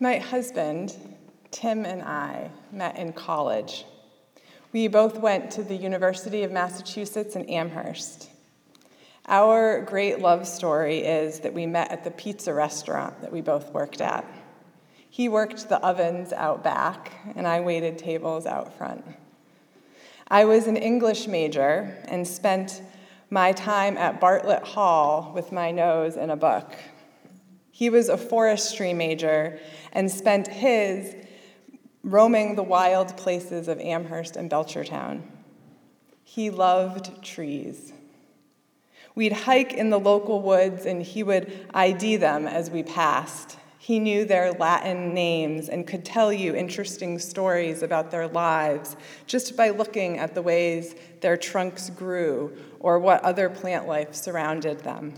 My husband, Tim, and I met in college. We both went to the University of Massachusetts in Amherst. Our great love story is that we met at the pizza restaurant that we both worked at. He worked the ovens out back, and I waited tables out front. I was an English major and spent my time at Bartlett Hall with my nose in a book. He was a forestry major and spent his roaming the wild places of Amherst and Belchertown. He loved trees. We'd hike in the local woods and he would ID them as we passed. He knew their Latin names and could tell you interesting stories about their lives just by looking at the ways their trunks grew or what other plant life surrounded them.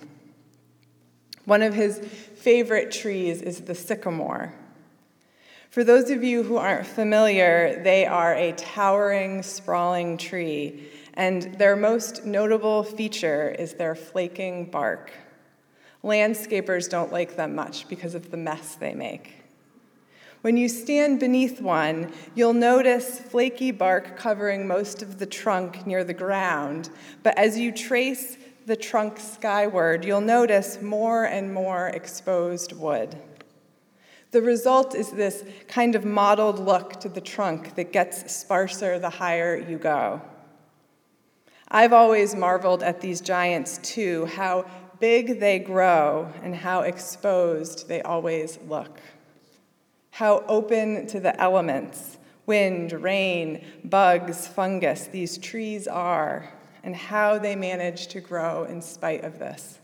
One of his favorite trees is the sycamore. For those of you who aren't familiar, they are a towering, sprawling tree, and their most notable feature is their flaking bark. Landscapers don't like them much because of the mess they make. When you stand beneath one, you'll notice flaky bark covering most of the trunk near the ground, but as you trace the trunk skyward, you'll notice more and more exposed wood. The result is this kind of mottled look to the trunk that gets sparser the higher you go. I've always marveled at these giants too, how big they grow and how exposed they always look. How open to the elements wind, rain, bugs, fungus these trees are and how they manage to grow in spite of this.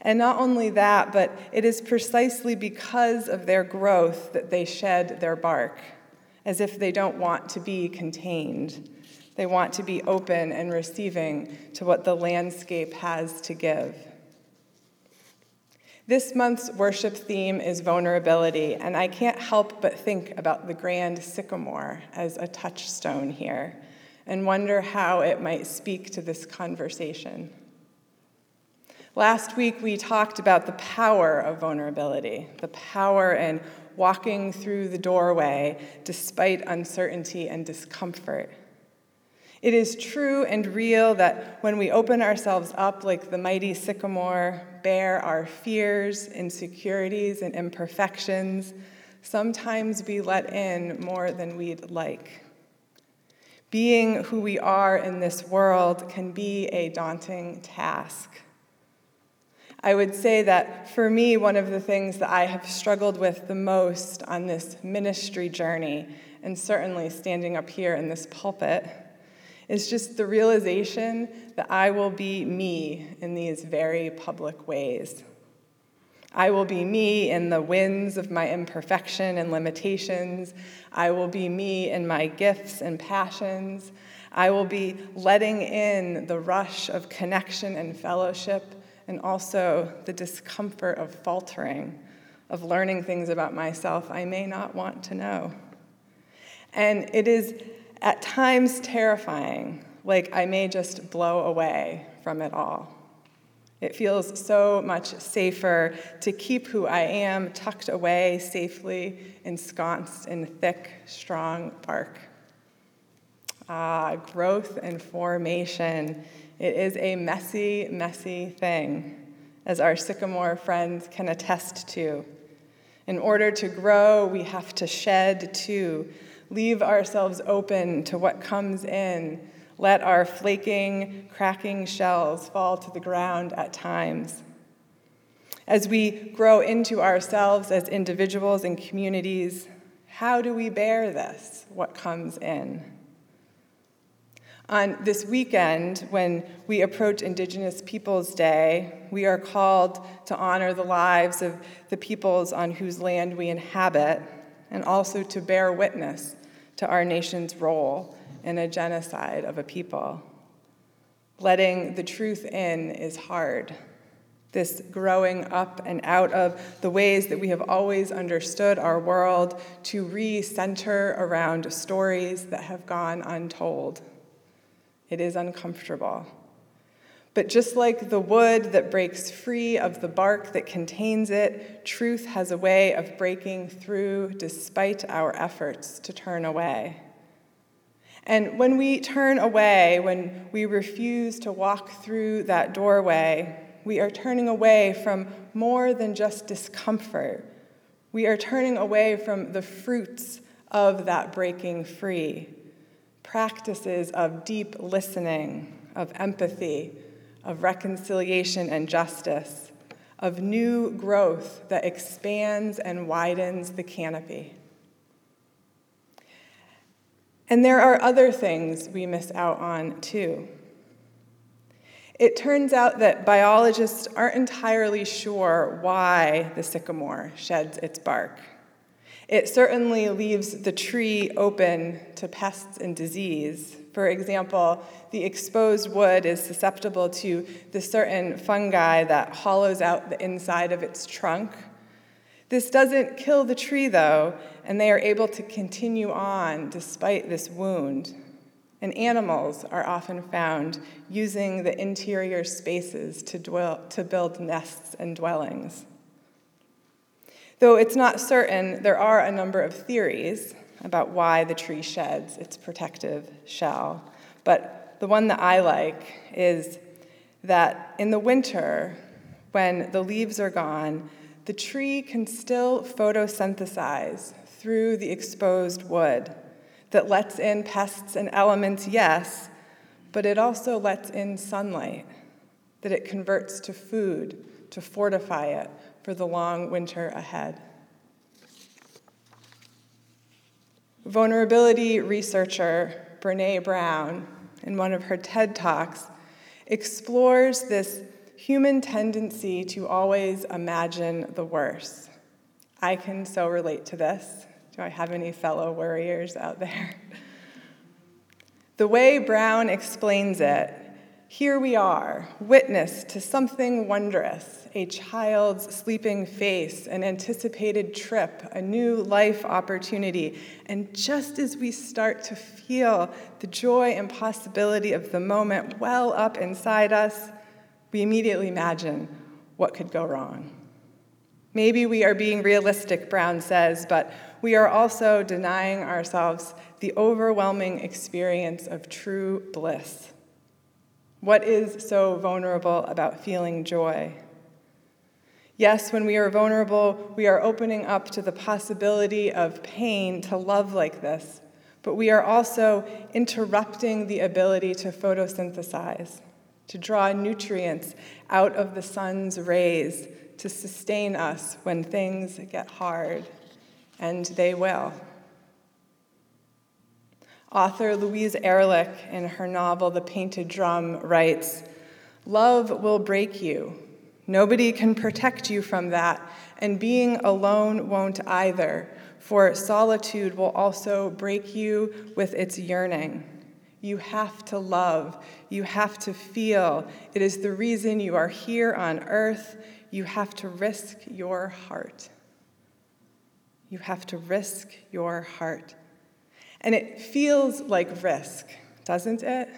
And not only that, but it is precisely because of their growth that they shed their bark, as if they don't want to be contained. They want to be open and receiving to what the landscape has to give. This month's worship theme is vulnerability, and I can't help but think about the grand sycamore as a touchstone here and wonder how it might speak to this conversation. Last week, we talked about the power of vulnerability, the power in walking through the doorway despite uncertainty and discomfort. It is true and real that when we open ourselves up like the mighty sycamore, bear our fears, insecurities, and imperfections, sometimes we let in more than we'd like. Being who we are in this world can be a daunting task. I would say that for me, one of the things that I have struggled with the most on this ministry journey, and certainly standing up here in this pulpit, is just the realization that I will be me in these very public ways. I will be me in the winds of my imperfection and limitations. I will be me in my gifts and passions. I will be letting in the rush of connection and fellowship, and also the discomfort of faltering, of learning things about myself I may not want to know. And it is at times terrifying, like I may just blow away from it all. It feels so much safer to keep who I am tucked away safely, ensconced in thick, strong bark. Ah, growth and formation. It is a messy, messy thing, as our sycamore friends can attest to. In order to grow, we have to shed too, leave ourselves open to what comes in let our flaking, cracking shells fall to the ground at times. As we grow into ourselves as individuals and communities, how do we bear this, what comes in? On this weekend, when we approach Indigenous Peoples Day, we are called to honor the lives of the peoples on whose land we inhabit and also to bear witness to our nation's role in a genocide of a people. Letting the truth in is hard. This growing up and out of the ways that we have always understood our world to re-center around stories that have gone untold. It is uncomfortable. But just like the wood that breaks free of the bark that contains it, truth has a way of breaking through despite our efforts to turn away. And when we turn away, when we refuse to walk through that doorway, we are turning away from more than just discomfort. We are turning away from the fruits of that breaking free practices of deep listening, of empathy, of reconciliation and justice, of new growth that expands and widens the canopy. And there are other things we miss out on too. It turns out that biologists aren't entirely sure why the sycamore sheds its bark. It certainly leaves the tree open to pests and disease. For example, the exposed wood is susceptible to the certain fungi that hollows out the inside of its trunk. This doesn't kill the tree, though, and they are able to continue on despite this wound and animals are often found using the interior spaces to, dwell, to build nests and dwellings. Though it's not certain, there are a number of theories about why the tree sheds its protective shell. But the one that I like is that in the winter, when the leaves are gone, the tree can still photosynthesize through the exposed wood that lets in pests and elements, yes, but it also lets in sunlight, that it converts to food to fortify it for the long winter ahead. Vulnerability researcher Brene Brown, in one of her TED Talks, explores this human tendency to always imagine the worst. I can so relate to this. Do I have any fellow worriers out there? The way Brown explains it, here we are, witness to something wondrous a child's sleeping face, an anticipated trip, a new life opportunity. And just as we start to feel the joy and possibility of the moment well up inside us, we immediately imagine what could go wrong. Maybe we are being realistic, Brown says, but we are also denying ourselves the overwhelming experience of true bliss. What is so vulnerable about feeling joy? Yes, when we are vulnerable, we are opening up to the possibility of pain to love like this, but we are also interrupting the ability to photosynthesize, to draw nutrients out of the sun's rays to sustain us when things get hard and they will. Author Louise Erdrich, in her novel The Painted Drum, writes Love will break you. Nobody can protect you from that, and being alone won't either, for solitude will also break you with its yearning. You have to love. You have to feel. It is the reason you are here on earth. You have to risk your heart. You have to risk your heart. And it feels like risk, doesn't it?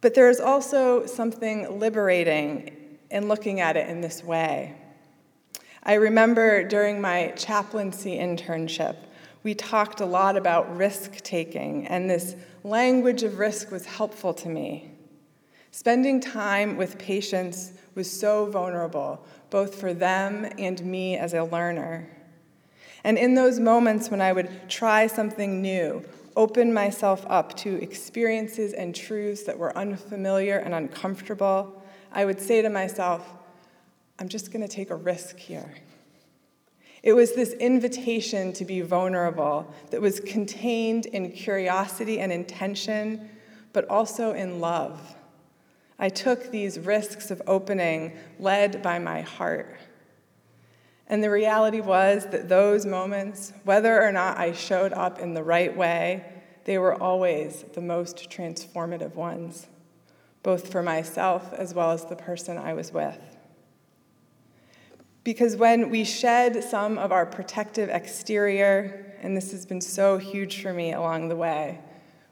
But there is also something liberating in looking at it in this way. I remember during my chaplaincy internship, we talked a lot about risk taking, and this language of risk was helpful to me. Spending time with patients was so vulnerable, both for them and me as a learner. And in those moments when I would try something new, open myself up to experiences and truths that were unfamiliar and uncomfortable, I would say to myself, I'm just going to take a risk here. It was this invitation to be vulnerable that was contained in curiosity and intention, but also in love. I took these risks of opening led by my heart. And the reality was that those moments, whether or not I showed up in the right way, they were always the most transformative ones, both for myself as well as the person I was with. Because when we shed some of our protective exterior, and this has been so huge for me along the way,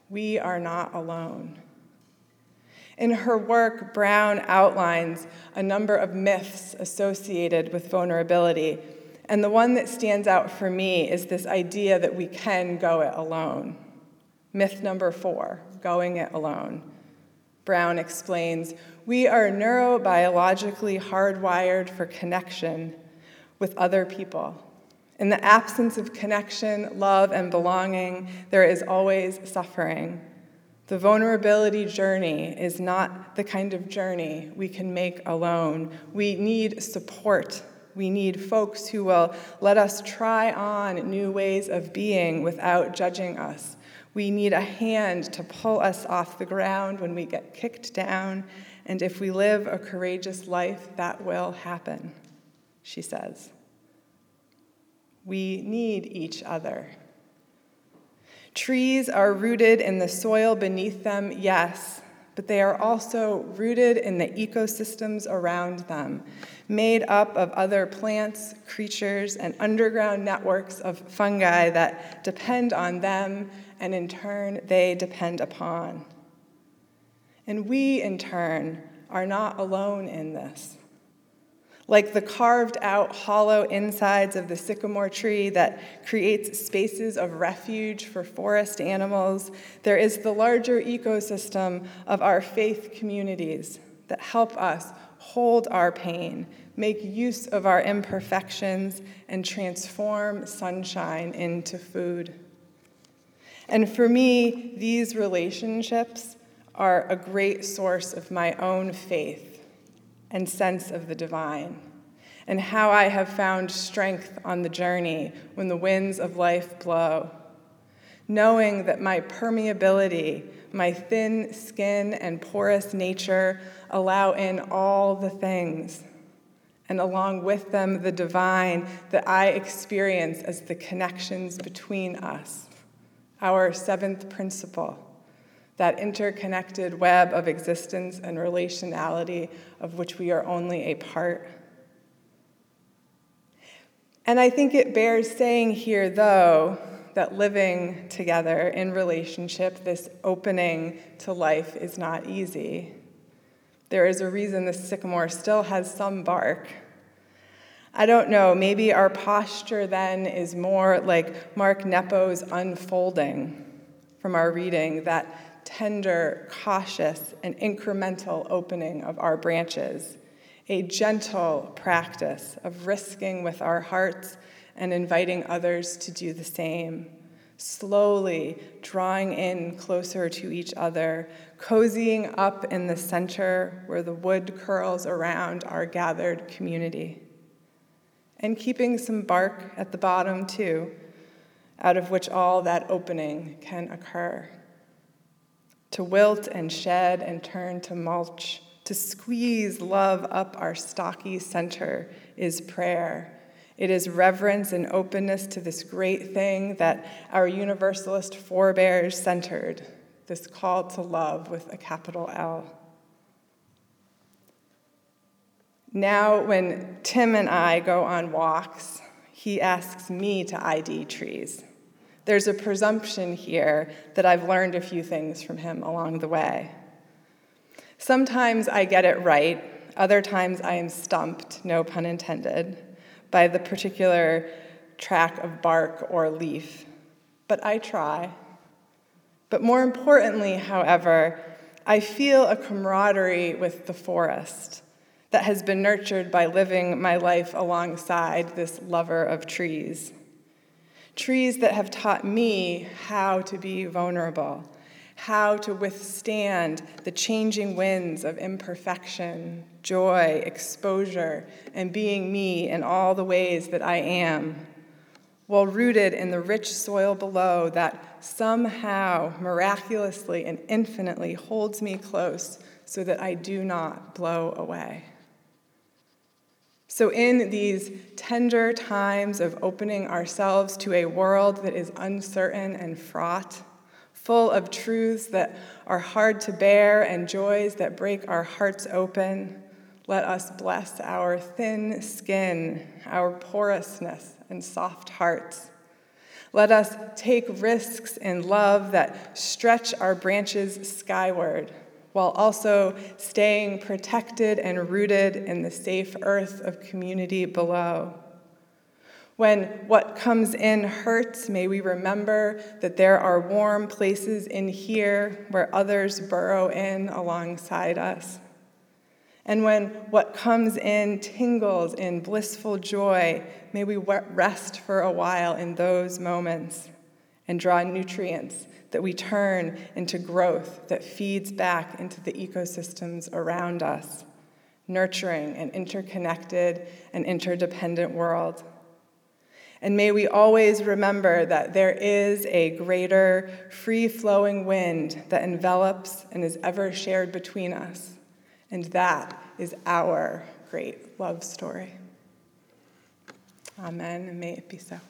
we are not alone. In her work, Brown outlines a number of myths associated with vulnerability. And the one that stands out for me is this idea that we can go it alone. Myth number four going it alone. Brown explains we are neurobiologically hardwired for connection with other people. In the absence of connection, love, and belonging, there is always suffering. The vulnerability journey is not the kind of journey we can make alone. We need support. We need folks who will let us try on new ways of being without judging us. We need a hand to pull us off the ground when we get kicked down. And if we live a courageous life, that will happen, she says. We need each other. Trees are rooted in the soil beneath them, yes, but they are also rooted in the ecosystems around them, made up of other plants, creatures, and underground networks of fungi that depend on them, and in turn, they depend upon. And we, in turn, are not alone in this. Like the carved out hollow insides of the sycamore tree that creates spaces of refuge for forest animals, there is the larger ecosystem of our faith communities that help us hold our pain, make use of our imperfections, and transform sunshine into food. And for me, these relationships are a great source of my own faith and sense of the divine, and how I have found strength on the journey when the winds of life blow. Knowing that my permeability, my thin skin, and porous nature allow in all the things, and along with them, the divine that I experience as the connections between us. Our seventh principle that interconnected web of existence and relationality of which we are only a part. And I think it bears saying here, though, that living together in relationship, this opening to life, is not easy. There is a reason the sycamore still has some bark. I don't know, maybe our posture then is more like Mark Nepo's unfolding from our reading that tender, cautious, and incremental opening of our branches, a gentle practice of risking with our hearts and inviting others to do the same, slowly drawing in closer to each other, cozying up in the center where the wood curls around our gathered community, and keeping some bark at the bottom too, out of which all that opening can occur to wilt and shed and turn to mulch, to squeeze love up our stocky center is prayer. It is reverence and openness to this great thing that our Universalist forebears centered, this call to love with a capital L. Now, when Tim and I go on walks, he asks me to ID trees. There's a presumption here that I've learned a few things from him along the way. Sometimes I get it right, other times I am stumped, no pun intended, by the particular track of bark or leaf. But I try. But more importantly, however, I feel a camaraderie with the forest that has been nurtured by living my life alongside this lover of trees trees that have taught me how to be vulnerable, how to withstand the changing winds of imperfection, joy, exposure, and being me in all the ways that I am, while rooted in the rich soil below that somehow, miraculously, and infinitely holds me close so that I do not blow away. So, in these tender times of opening ourselves to a world that is uncertain and fraught, full of truths that are hard to bear and joys that break our hearts open, let us bless our thin skin, our porousness, and soft hearts. Let us take risks in love that stretch our branches skyward, while also staying protected and rooted in the safe earth of community below. When what comes in hurts, may we remember that there are warm places in here where others burrow in alongside us. And when what comes in tingles in blissful joy, may we rest for a while in those moments and draw nutrients that we turn into growth that feeds back into the ecosystems around us, nurturing an interconnected and interdependent world. And may we always remember that there is a greater, free flowing wind that envelops and is ever shared between us. And that is our great love story. Amen, and may it be so.